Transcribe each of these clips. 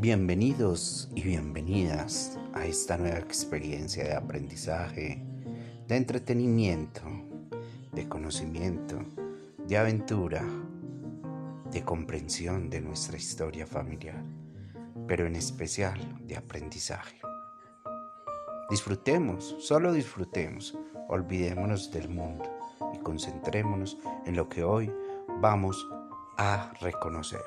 Bienvenidos y bienvenidas a esta nueva experiencia de aprendizaje, de entretenimiento, de conocimiento, de aventura, de comprensión de nuestra historia familiar, pero en especial de aprendizaje. Disfrutemos, solo disfrutemos, olvidémonos del mundo y concentrémonos en lo que hoy vamos a reconocer.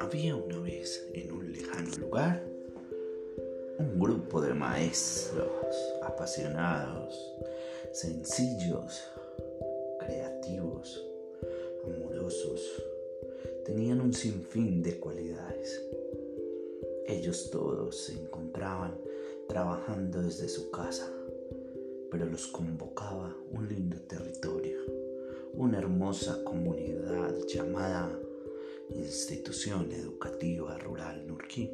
Había una vez en un lejano lugar un grupo de maestros apasionados, sencillos, creativos, amorosos. Tenían un sinfín de cualidades. Ellos todos se encontraban trabajando desde su casa, pero los convocaba un lindo territorio, una hermosa comunidad llamada Institución Educativa Rural Nurquí.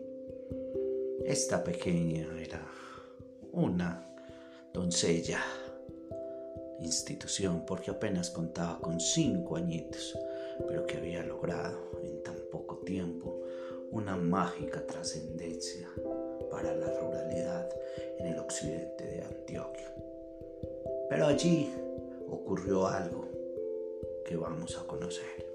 Esta pequeña era una doncella institución porque apenas contaba con cinco añitos, pero que había logrado en tan poco tiempo una mágica trascendencia para la ruralidad en el occidente de Antioquia. Pero allí ocurrió algo que vamos a conocer.